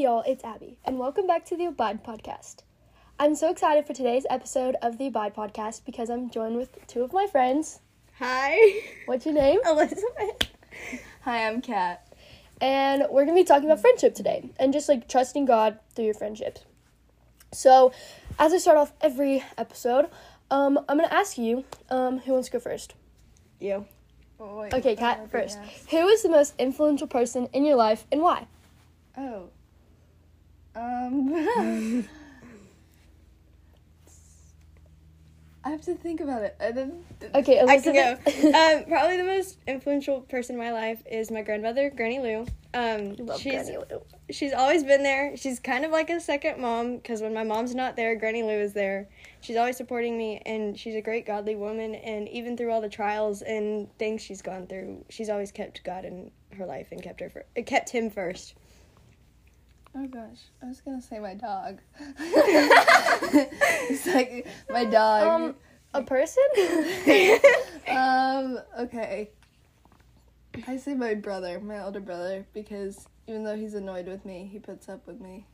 Hey y'all, it's Abby, and welcome back to the Abide Podcast. I'm so excited for today's episode of the Abide Podcast because I'm joined with two of my friends. Hi, What's your name? Elizabeth. Hi, I'm Cat. And we're gonna be talking about friendship today and just like trusting God through your friendships. So, as I start off every episode, um, I'm gonna ask you, um, who wants to go first? You. Okay, Cat first. Who is the most influential person in your life and why? Oh. Um. I have to think about it. I didn't. Okay, I can go. um, probably the most influential person in my life is my grandmother, Granny Lou. Um, Love she's Granny Lou. she's always been there. She's kind of like a second mom because when my mom's not there, Granny Lou is there. She's always supporting me, and she's a great godly woman. And even through all the trials and things she's gone through, she's always kept God in her life and kept her for, kept him first. Oh gosh, I was gonna say my dog. it's like my dog. Um, a person? Um, okay. I say my brother, my older brother, because even though he's annoyed with me, he puts up with me.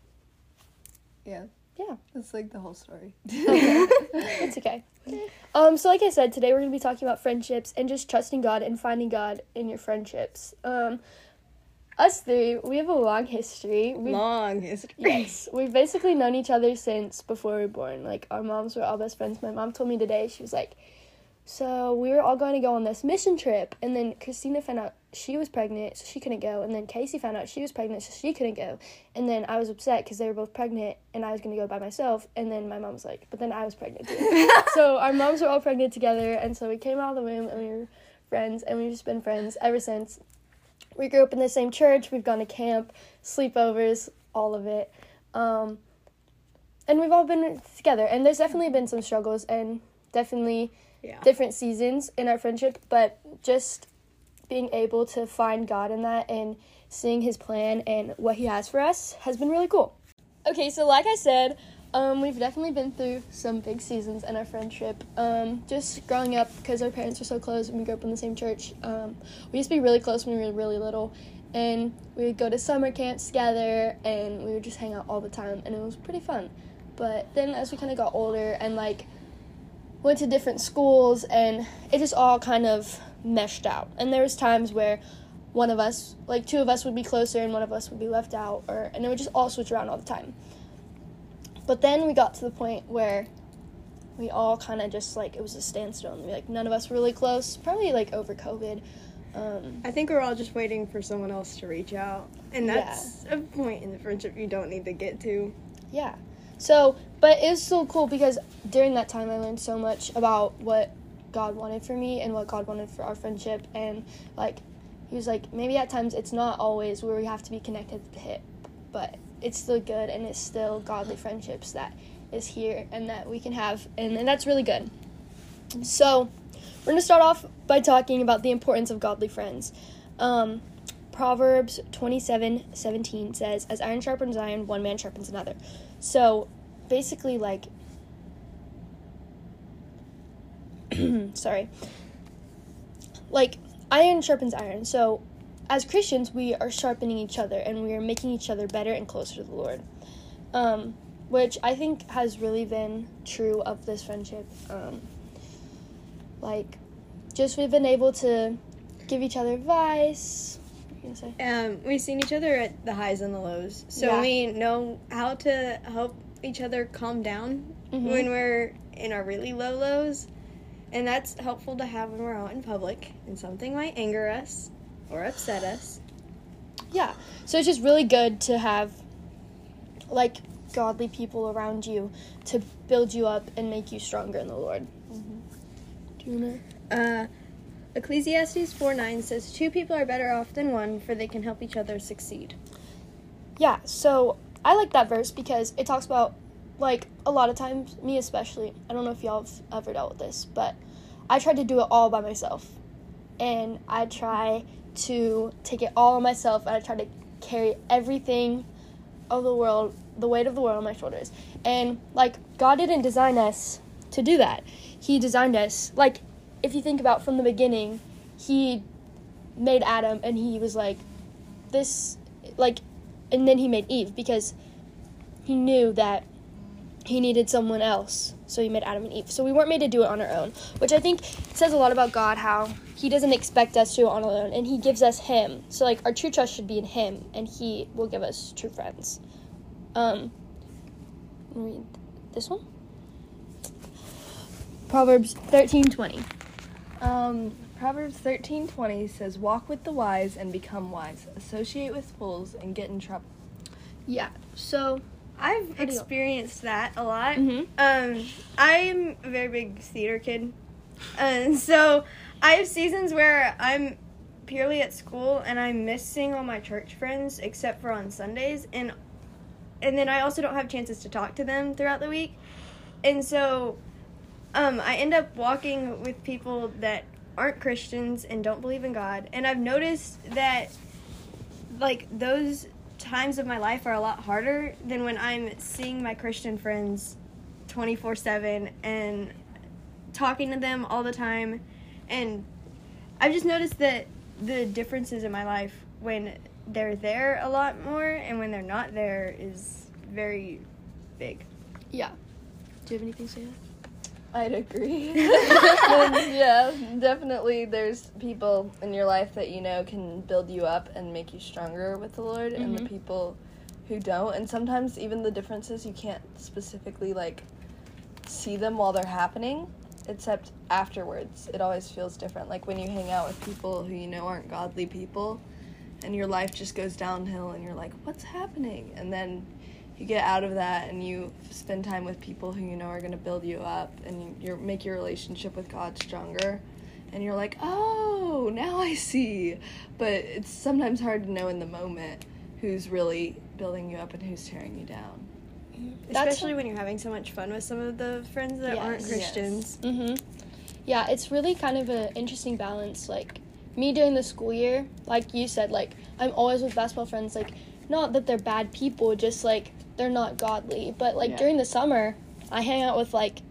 Yeah. Yeah. That's like the whole story. It's okay. Um, so like I said, today we're gonna be talking about friendships and just trusting God and finding God in your friendships. Um, us three, we have a long history. We Long history. yes, we've basically known each other since before we were born. Like our moms were all best friends. My mom told me today she was like, so we were all going to go on this mission trip, and then Christina found out she was pregnant, so she couldn't go, and then Casey found out she was pregnant, so she couldn't go, and then I was upset because they were both pregnant, and I was gonna go by myself, and then my mom was like, but then I was pregnant too. so our moms were all pregnant together, and so we came out of the womb, and we were friends, and we've just been friends ever since. We grew up in the same church. We've gone to camp, sleepovers, all of it. Um, and we've all been together. And there's definitely been some struggles and definitely Yeah. different seasons in our friendship, but just being able to find God in that and seeing His plan and what He has for us has been really cool. Okay, so like I said, um, we've definitely been through some big seasons in our friendship. Um, just growing up, because our parents were so close and we grew up in the same church, um, we used to be really close when we were really little. And we would go to summer camps together and we would just hang out all the time, and it was pretty fun. But then as we kind of got older and like went to different schools and it just all kind of meshed out. And there was times where one of us, like two of us would be closer and one of us would be left out or and it would just all switch around all the time. But then we got to the point where we all kind of just like it was a standstill and we like none of us were really close, probably like over COVID. Um, I think we're all just waiting for someone else to reach out. And that's a point in the friendship you don't need to get to. Yeah. So, but it was still cool because during that time I learned so much about what God wanted for me and what God wanted for our friendship. And, like, he was like, maybe at times it's not always where we have to be connected at the hip, but it's still good and it's still godly friendships that is here and that we can have. And, and that's really good. So, we're going to start off by talking about the importance of godly friends. Um, Proverbs 27 17 says, As iron sharpens iron, one man sharpens another. So basically, like, sorry, like, iron sharpens iron. So as Christians, we are sharpening each other and we are making each other better and closer to the Lord. Um, which I think has really been true of this friendship. Um, like, just we've been able to give each other advice. What you gonna say? Um, we've seen each other at the highs and the lows, so Yeah. we know how to help each other calm down Mhm. when we're in our really low lows, and that's helpful to have when we're out in public and something might anger us or upset us. Yeah. So it's just really good to have like godly people around you to build you up and make you stronger in the Lord. Do you know? Uh, Ecclesiastes 4 9 says, Two people are better off than one, for they can help each other succeed. Yeah. So I like that verse because it talks about like a lot of times, me especially. I don't know if y'all have ever dealt with this, but I tried to do it all by myself, and I try to take it all on myself, and I tried to carry everything of the world, the weight of the world on my shoulders. And like God didn't design us to do that. He designed us like if you think about from the beginning, he made Adam and he was like this like and then he made Eve because he knew that he needed someone else. So he made Adam and Eve. So we weren't made to do it on our own, which I think says a lot about God how he doesn't expect us to do it on our own and he gives us him. So like our true trust should be in him and he will give us true friends. Um read this one. Proverbs 13:20. Um, Proverbs thirteen twenty says, "Walk with the wise and become wise. Associate with fools and get in trouble." Yeah. So I've experienced that a lot. Mhm. Um, I'm a very big theater kid, and so I have seasons where I'm purely at school and I'm missing all my church friends except for on Sundays, and and then I also don't have chances to talk to them throughout the week, and so um, I end up walking with people that aren't Christians and don't believe in God, and I've noticed that like those times of my life are a lot harder than when I'm seeing my Christian friends 24 7 and talking to them all the time. And I've just noticed that the differences in my life when they're there a lot more and when they're not there is very big. yeah. Do you have anything to say? I'd agree. And, yeah, definitely. There's people in your life that you know can build you up and make you stronger with the Lord, and the Mhm. people who don't. And sometimes even the differences you can't specifically like see them while they're happening, except afterwards. It always feels different. Like when you hang out with people who you know aren't godly people, and your life just goes downhill, and you're like, "What's happening?" And then you get out of that and you spend time with people who you know are going to build you up and you you're, make your relationship with God stronger. And you're like, oh, now I see. But it's sometimes hard to know in the moment who's really building you up and who's tearing you down. That's- Especially when you're having so much fun with some of the friends that aren't Yes. Christians. Mm-hmm. Yeah, it's really kind of an interesting balance. Like me during the school year, like you said, like I'm always with basketball friends. Like not that they're bad people, just like they're not godly. But like Yeah. during the summer, I hang out with like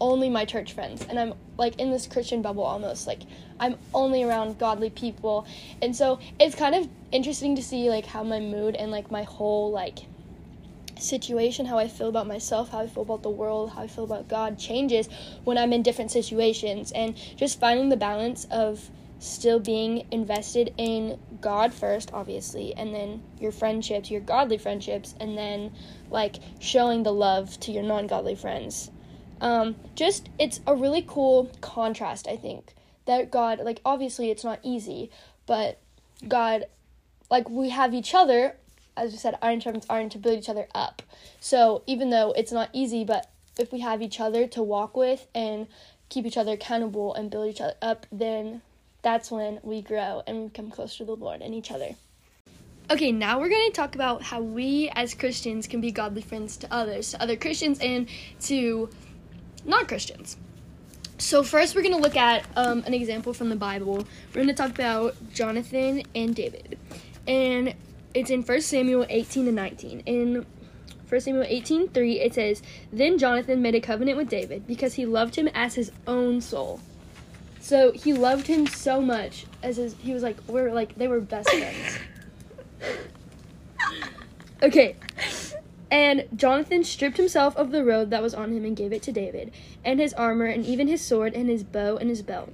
only my church friends, and I'm like in this Christian bubble almost. Like I'm only around godly people, and so it's kind of interesting to see like how my mood and like my whole like situation, how I feel about myself, how I feel about the world, how I feel about God changes when I'm in different situations. And just finding the balance of still being invested in God first, obviously, and then your friendships, your godly friendships, and then like showing the love to your non godly friends. Um, just, it's a really cool contrast, I think. That God, like, obviously it's not easy, but God, like, we have each other as we said, iron sharpens iron to build each other up. So even though it's not easy, but if we have each other to walk with and keep each other accountable and build each other up, then that's when we grow and we become closer to the Lord and each other. Okay, now we're going to talk about how we as Christians can be godly friends to others, to other Christians and to non Christians. So, first, we're going to look at um, an example from the Bible. We're going to talk about Jonathan and David. And it's in 1 Samuel 18 and 19. In 1 Samuel 18 3, it says, Then Jonathan made a covenant with David because he loved him as his own soul. So he loved him so much as his, he was like, we're like, they were best friends. Okay. And Jonathan stripped himself of the robe that was on him and gave it to David, and his armor, and even his sword, and his bow, and his belt.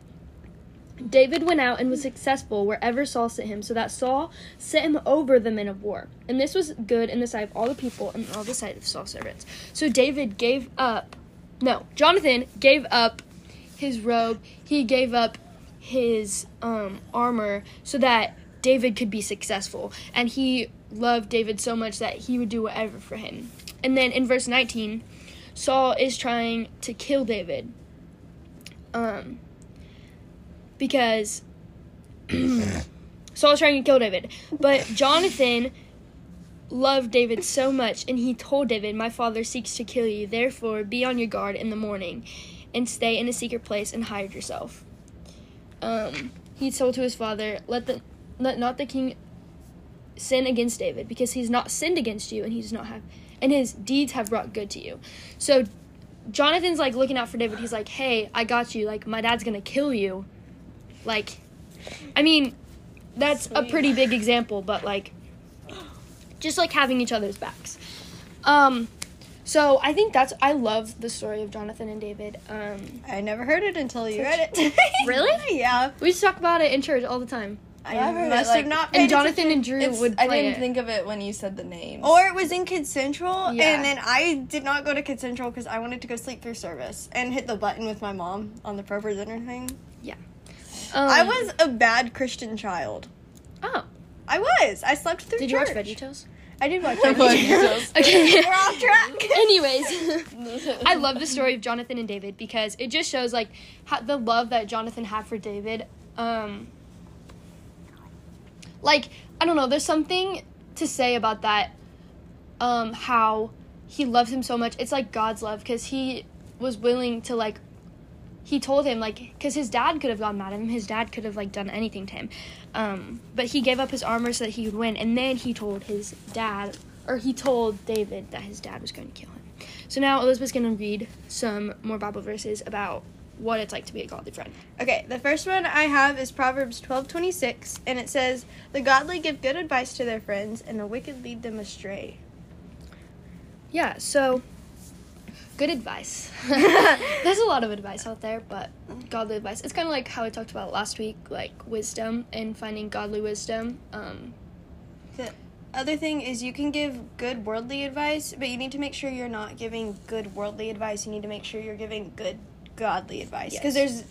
David went out and was successful wherever Saul sent him, so that Saul set him over the men of war. And this was good in the sight of all the people and all the sight of Saul's servants. So David gave up, no, Jonathan gave up his robe, he gave up his um, armor so that David could be successful. And he loved David so much that he would do whatever for him. And then in verse 19, Saul is trying to kill David. Um, because Saul's trying to kill David. But Jonathan loved David so much, and he told David, My father seeks to kill you. Therefore, be on your guard in the morning, and stay in a secret place and hide yourself. Um, he told to his father, Let the let not the king sin against David, because he's not sinned against you, and he does not have and his deeds have brought good to you. So Jonathan's like looking out for David. He's like, Hey, I got you. Like, my dad's gonna kill you. Like, I mean, that's a pretty big example, but like, just like having each other's backs. Um, so I think that's I love the story of Jonathan and David. Um, I never heard it until you read it. Really? yeah. we just talk about it in church all the time. I Yeah, I've it, must like- have not. And Jonathan and Drew It's- would I didn't it. think of it when you said the name. Or it was in Kid Central, Yeah. and then I did not go to Kid Central because I wanted to go sleep through service and hit the button with my mom on the ProPresenter thing. Yeah. Um, I was a bad Christian child. Oh, I was. I slept through did you watch. VeggieTales? I did watch VeggieTales. Okay. We're off track. Anyways, I love the story of Jonathan and David because it just shows like how, the love that Jonathan had for David. Um, like I don't know, there's something to say about that. Um, how he loves him so much. It's like God's love because he was willing to like. He told him like because his dad could have gone mad at him. His dad could have like done anything to him, um, but he gave up his armor so that he would win. And then he told his dad, or he told David that his dad was going to kill him. So now Elizabeth's going to read some more Bible verses about what it's like to be a godly friend. Okay, the first one I have is Proverbs twelve twenty six, and it says, "The godly give good advice to their friends, and the wicked lead them astray." Yeah, so good advice. There's a lot of advice out there, but godly advice. It's kind of like how I talked about last week, like wisdom and finding godly wisdom. Um, the Other thing is you can give good worldly advice, but you need to make sure you're not giving good worldly advice. You need to make sure you're giving good godly advice because Yes. there's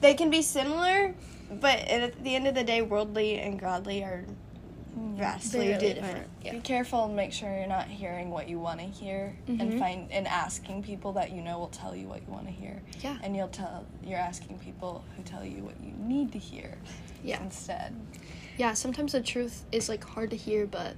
they can be similar, but at the end of the day, worldly and godly are vastly different. different. Yeah. Be careful and make sure you're not hearing what you want to hear, Mhm. and find and asking people that you know will tell you what you want to hear. Yeah. And you'll tell you're asking people who tell you what you need to hear. Yeah. Instead. yeah, sometimes the truth is like hard to hear, but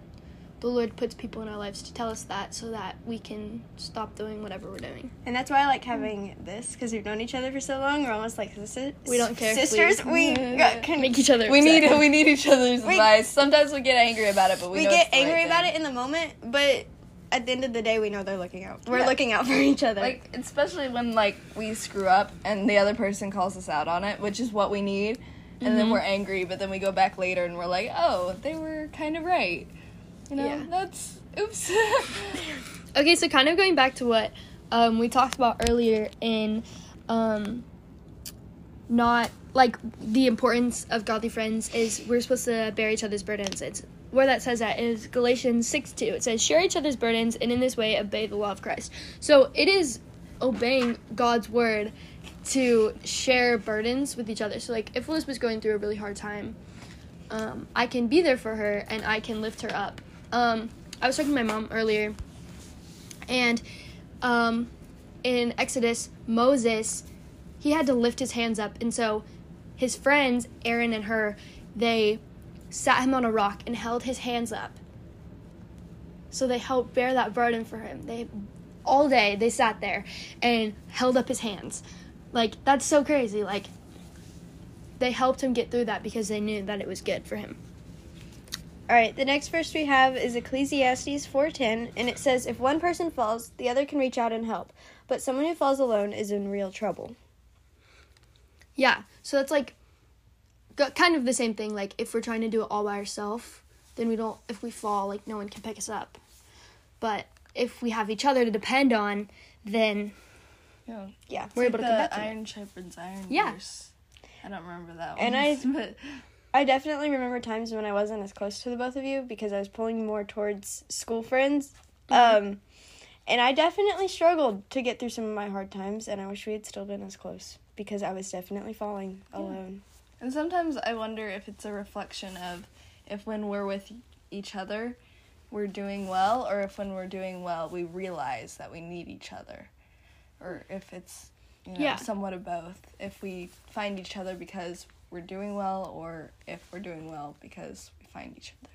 the Lord puts people in our lives to tell us that so that we can stop doing whatever we're doing. And that's why I like having this because we've known each other for so long. We're almost like sisters. We don't care we- Sisters, we, can Make each other We upset. need we need each other's We- advice. Sometimes we get angry about it, but we, we get the right angry about thing. it in the moment, but at the end of the day, we know they're looking out. We're Yeah. looking out for each other. Like especially when like we screw up and the other person calls us out on it, which is what we need. And then Mhm. we're angry, but then we go back later and we're like, "Oh, they were kind of right." You know, Yeah. that's oops. Okay, so kind of going back to what um, we talked about earlier in um, not like the importance of godly friends is we're supposed to bear each other's burdens. It's where that says that is Galatians 6 2. It says, Share each other's burdens and in this way obey the law of Christ. So it is obeying God's word to share burdens with each other. So, like, if Elizabeth's going through a really hard time, um, I can be there for her and I can lift her up. Um, I was talking to my mom earlier, and um, in Exodus, Moses, he had to lift his hands up, and so his friends, Aaron and Hur, they sat him on a rock and held his hands up. So they helped bear that burden for him. They all day they sat there and held up his hands. Like that's so crazy. Like they helped him get through that because they knew that it was good for him. All right, the next verse we have is Ecclesiastes 4:10, and it says, "If one person falls, the other can reach out and help, but someone who falls alone is in real trouble." Yeah. So that's like kind of the same thing. Like if we're trying to do it all by ourselves, then we don't. If we fall, like no one can pick us up. But if we have each other to depend on, then yeah. Yeah. we're able to come back to it. Iron sharpens Iron Yeah. verse. I don't remember that And one. I- but I definitely remember times when I wasn't as close to the both of you because I was pulling more towards school friends. Um, and I definitely struggled to get through some of my hard times, and I wish we had still been as close because I was definitely falling alone. And sometimes I wonder if it's a reflection of if when we're with each other, we're doing well, or if when we're doing well, we realize that we need each other. Or if it's, you know, Yeah. somewhat of both. If we find each other because we're doing well, or if we're doing well because we find each other.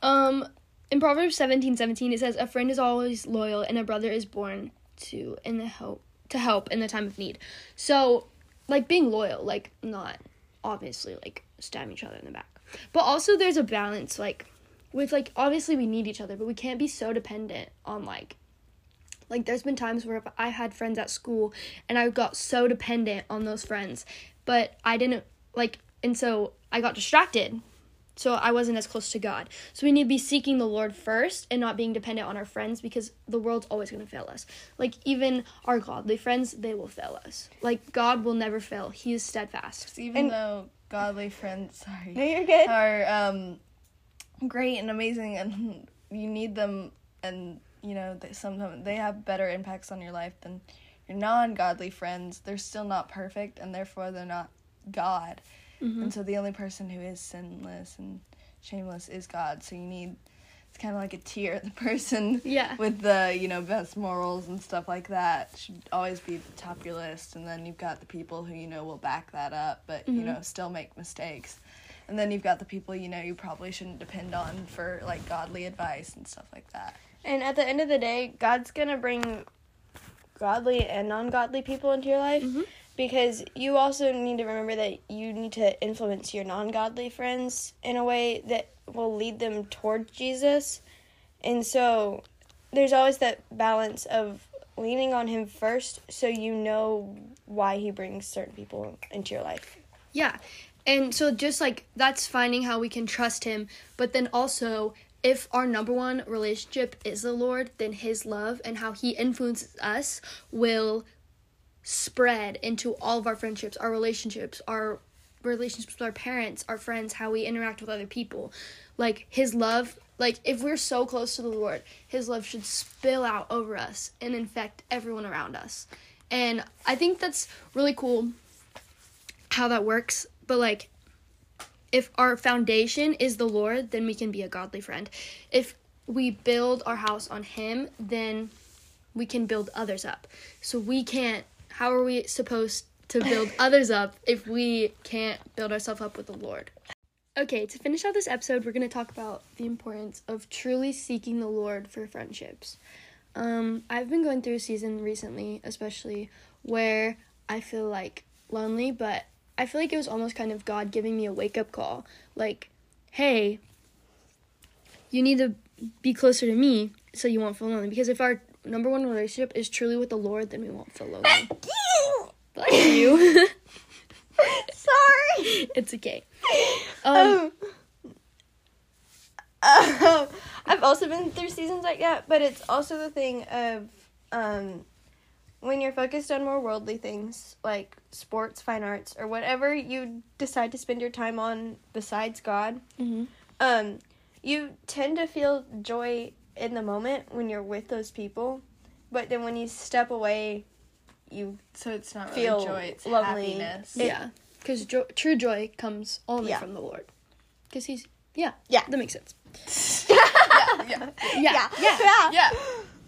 Um, in Proverbs seventeen seventeen, it says, "A friend is always loyal, and a brother is born to in the help to help in the time of need." So, like being loyal, like not obviously like stab each other in the back, but also there's a balance. Like with like obviously we need each other, but we can't be so dependent on like. Like there's been times where I had friends at school and I got so dependent on those friends, but I didn't like, and so I got distracted so I wasn't as close to God. So we need to be seeking the Lord first and not being dependent on our friends because the world's always going to fail us. Like even our godly friends, they will fail us. Like God will never fail. He is steadfast. Even And- though godly friends, sorry, No, you're good. are um, great and amazing, and you need them, and you know they, sometimes they have better impacts on your life than your non-godly friends. They're still not perfect, and therefore they're not God. Mm-hmm. And so the only person who is sinless and shameless is God. So you need it's kind of like a tier. The person Yeah. with the you know best morals and stuff like that should always be the top of your list. And then you've got the people who you know will back that up, but you mm-hmm. know still make mistakes. And then you've got the people you know you probably shouldn't depend on for like godly advice and stuff like that. And at the end of the day, God's gonna bring godly and non-godly people into your life Mhm. because you also need to remember that you need to influence your non-godly friends in a way that will lead them toward Jesus. And so there's always that balance of leaning on him first so you know why he brings certain people into your life. Yeah. And so just like that's finding how we can trust him, but then also if our number one relationship is the Lord, then his love and how he influences us will spread into all of our friendships, our relationships, our relationships with our parents, our friends, how we interact with other people. Like his love, like if we're so close to the Lord, his love should spill out over us and infect everyone around us. And I think that's really cool how that works, but like if our foundation is the Lord, then we can be a godly friend. If we build our house on him, then we can build others up. So we can't how are we supposed to build others up if we can't build ourselves up with the Lord? Okay, to finish out this episode, we're going to talk about the importance of truly seeking the Lord for friendships. Um, I've been going through a season recently, especially where I feel like lonely, but I feel like it was almost kind of God giving me a wake up call. Like, hey, you need to be closer to me so you won't feel lonely. Because if our number one relationship is truly with the Lord, then we won't feel lonely. Bless you. Sorry. it's okay. Um, Um, I've also been through seasons like that, but it's also the thing of um, when you're focused on more worldly things like sports, fine arts, or whatever you decide to spend your time on besides God. mhm. Um, you tend to feel joy in the moment when you're with those people, but then when you step away, you So it's not Feel really joy; it's lonely. happiness. It- Yeah, because jo- true joy comes only Yeah. from the Lord. Because He's yeah Yeah. that makes sense. yeah, yeah, Yeah, yeah, yeah. yeah.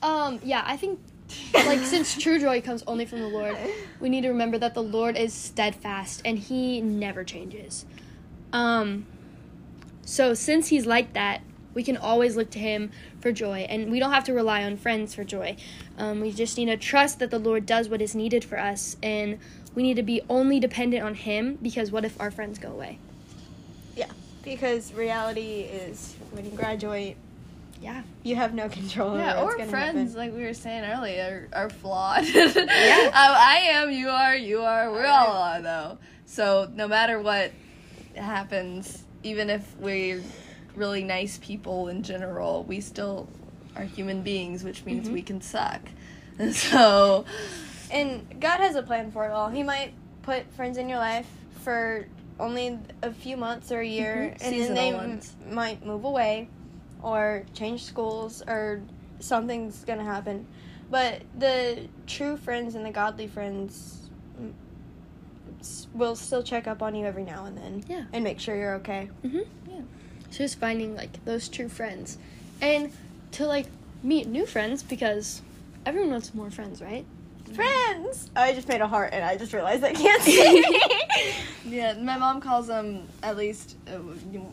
Um, yeah, I think like since true joy comes only from the Lord, we need to remember that the Lord is steadfast and He never changes. Um, so since He's like that, we can always look to Him for joy, and we don't have to rely on friends for joy. Um, we just need to trust that the Lord does what is needed for us, and we need to be only dependent on Him because what if our friends go away? Yeah, because reality is when you graduate, Yeah. you have no control. Yeah, over what's or gonna friends, happen. like we were saying earlier, are, are flawed. yeah. I am, you are, you are, we all are, though. So no matter what happens, even if we're really nice people in general, we still are human beings, which means we can suck. And so, And God has a plan for it all. He might put friends in your life for only a few months or a year, Mhm. and Seasonal then they ones. m- might move away or change schools or something's gonna happen. But the true friends and the godly friends will still check up on you every now and then Yeah. and make sure you're okay. Mm-hmm. Yeah. So just finding like those true friends, and to like meet new friends because everyone wants more friends, right? Friends! I just made a heart and I just realized I can't see. yeah, my mom calls them, at least uh,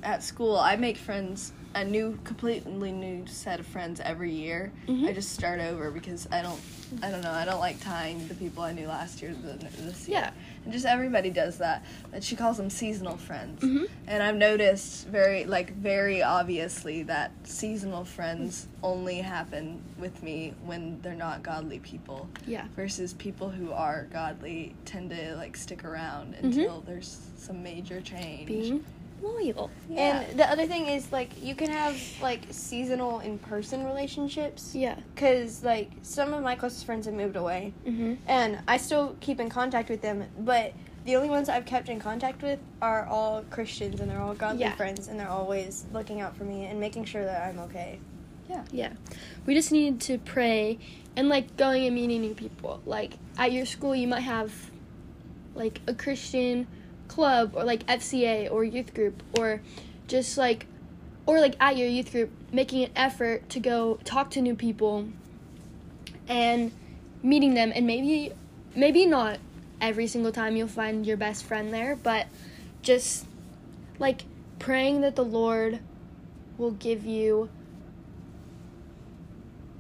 at school, I make friends, a new, completely new set of friends every year. Mhm. I just start over because I don't, I don't know, I don't like tying the people I knew last year to the, this year. Yeah. And just everybody does that. And she calls them seasonal friends. Mhm. And I've noticed very, like, very obviously that seasonal friends only happen with me when they're not godly people. Yeah. Versus people who are godly tend to, like, stick around Mm-hmm. until there's some major change. Being loyal. Yeah. And the other thing is like you can have like seasonal in person relationships. Yeah. Cause like some of my closest friends have moved away, Mm-hmm. and I still keep in contact with them. But the only ones I've kept in contact with are all Christians, and they're all godly Yeah. friends, and they're always looking out for me and making sure that I'm okay. Yeah. Yeah. We just need to pray and like going and meeting new people. Like at your school, you might have like a Christian club or like FCA or youth group or just like or like at your youth group making an effort to go talk to new people and meeting them. And maybe maybe not every single time you'll find your best friend there but just like praying that the lord will give you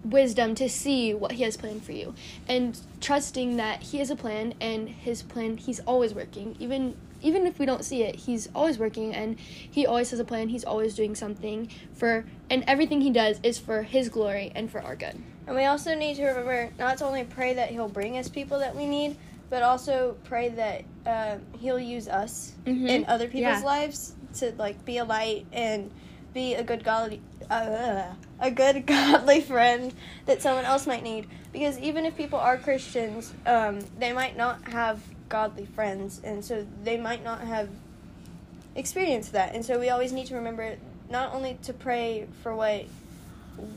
wisdom to see what he has planned for you and trusting that he has a plan and his plan he's always working even even if we don't see it he's always working and he always has a plan he's always doing something for and everything he does is for his glory and for our good And we also need to remember not to only pray that He'll bring us people that we need, but also pray that uh, He'll use us Mhm. in other people's Yeah. lives to like be a light and be a good godly, uh, a good godly friend that someone else might need. Because even if people are Christians, um, they might not have godly friends, and so they might not have experienced that. And so we always need to remember not only to pray for what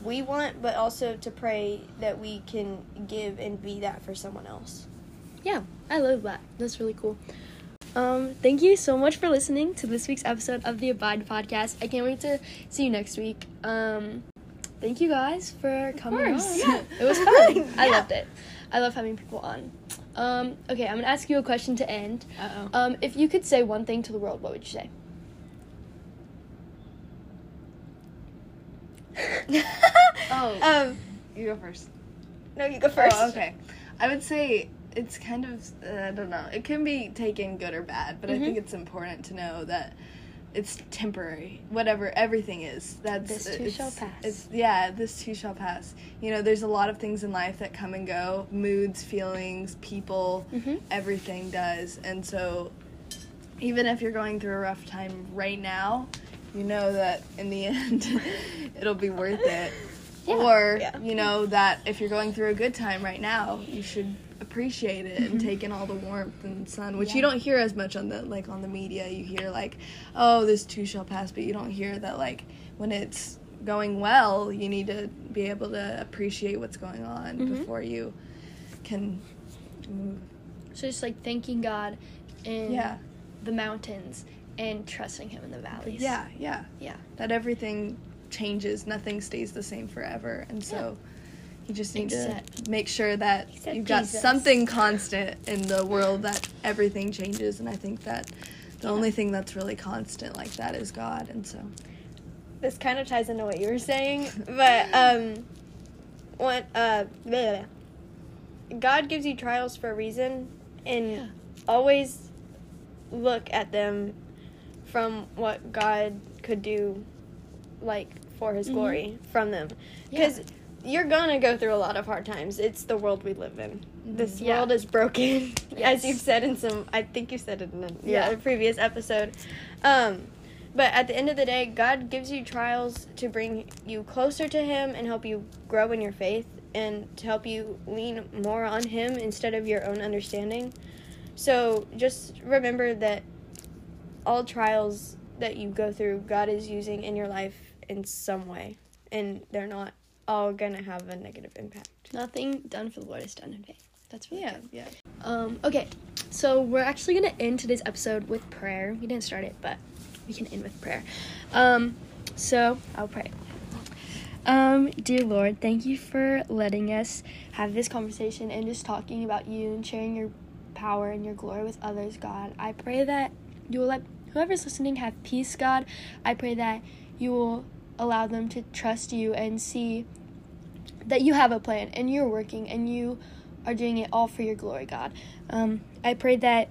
we want, but also to pray that we can give and be that for someone else. yeah i love that. That's really cool. Um, thank you so much for listening to this week's episode of the abide podcast. I can't wait to see you next week. Um, thank you guys for coming course, on. yeah. it was fun. I loved it i love having people on um, okay i'm gonna ask you a question to end Uh-oh. um, if you could say one thing to the world what would you say Oh, um, you go first. no, you go first. Oh, okay. I would say it's kind of uh, I don't know. It can be taken good or bad, but I think it's important to know that it's temporary. Whatever everything is, that's This too it's- shall pass. It's yeah, this too shall pass. You know, there's a lot of things in life that come and go. Moods, feelings, people, Mhm. everything does. And so even if you're going through a rough time right now, you know that in the end it'll be worth it. Yeah. Or, Yeah. you know, that if you're going through a good time right now, you should appreciate it and take in all the warmth and sun, which you don't hear as much on the like on the media. You hear like, oh, this too shall pass, but you don't hear that like when it's going well, you need to be able to appreciate what's going on Mhm. before you can move. so just like thanking god in Yeah. the mountains and trusting him in the valleys Yeah, yeah. yeah That everything changes, nothing stays the same forever. And so you just need Except- to make sure that you've got Jesus. something constant in the world that everything changes. And I think that the only thing that's really constant like that is God. And so, This kind of ties into what you were saying, but um, what uh, bleh. God gives you trials for a reason, and Yeah. always look at them from what God could do, like for His Mhm. glory from them, because. You're gonna go through a lot of hard times. It's the world we live in. This Mm-hmm. Yeah. world is broken, as you've said in some. I think you said it in a, Yeah. yeah, a previous episode. Um, but at the end of the day, God gives you trials to bring you closer to Him and help you grow in your faith and to help you lean more on Him instead of your own understanding. So just remember that all trials that you go through, God is using in your life in some way, and they're not all gonna have a negative impact. nothing done for the lord is done in vain that's really yeah, good. yeah. Um, okay, so we're actually gonna end today's episode with prayer. We didn't start it, but we can end with prayer. Um, so I'll pray. Um, dear Lord, thank you for letting us have this conversation and just talking about you and sharing your power and your glory with others, God. I pray that you will let whoever's listening have peace, God. I pray that you will allow them to trust you and see that you have a plan and you're working and you are doing it all for your glory, God. Um, I pray that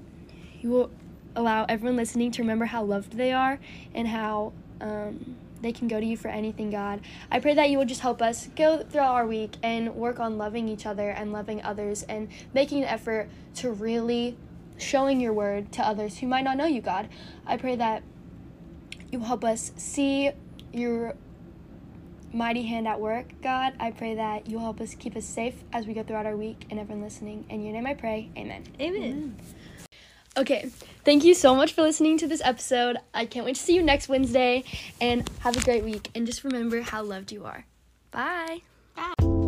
you will allow everyone listening to remember how loved they are and how um, they can go to you for anything, God. I pray that you will just help us go throughout our week and work on loving each other and loving others and making an effort to really showing your word to others who might not know you, God. I pray that you will help us see your mighty hand at work, God. I pray that you'll help us keep us safe as we go throughout our week and everyone listening. In your name I pray. Amen. Amen. Okay, thank you so much for listening to this episode. I can't wait to see you next Wednesday and have a great week. And just remember how loved you are. Bye. Bye.